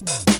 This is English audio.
Mm-hmm.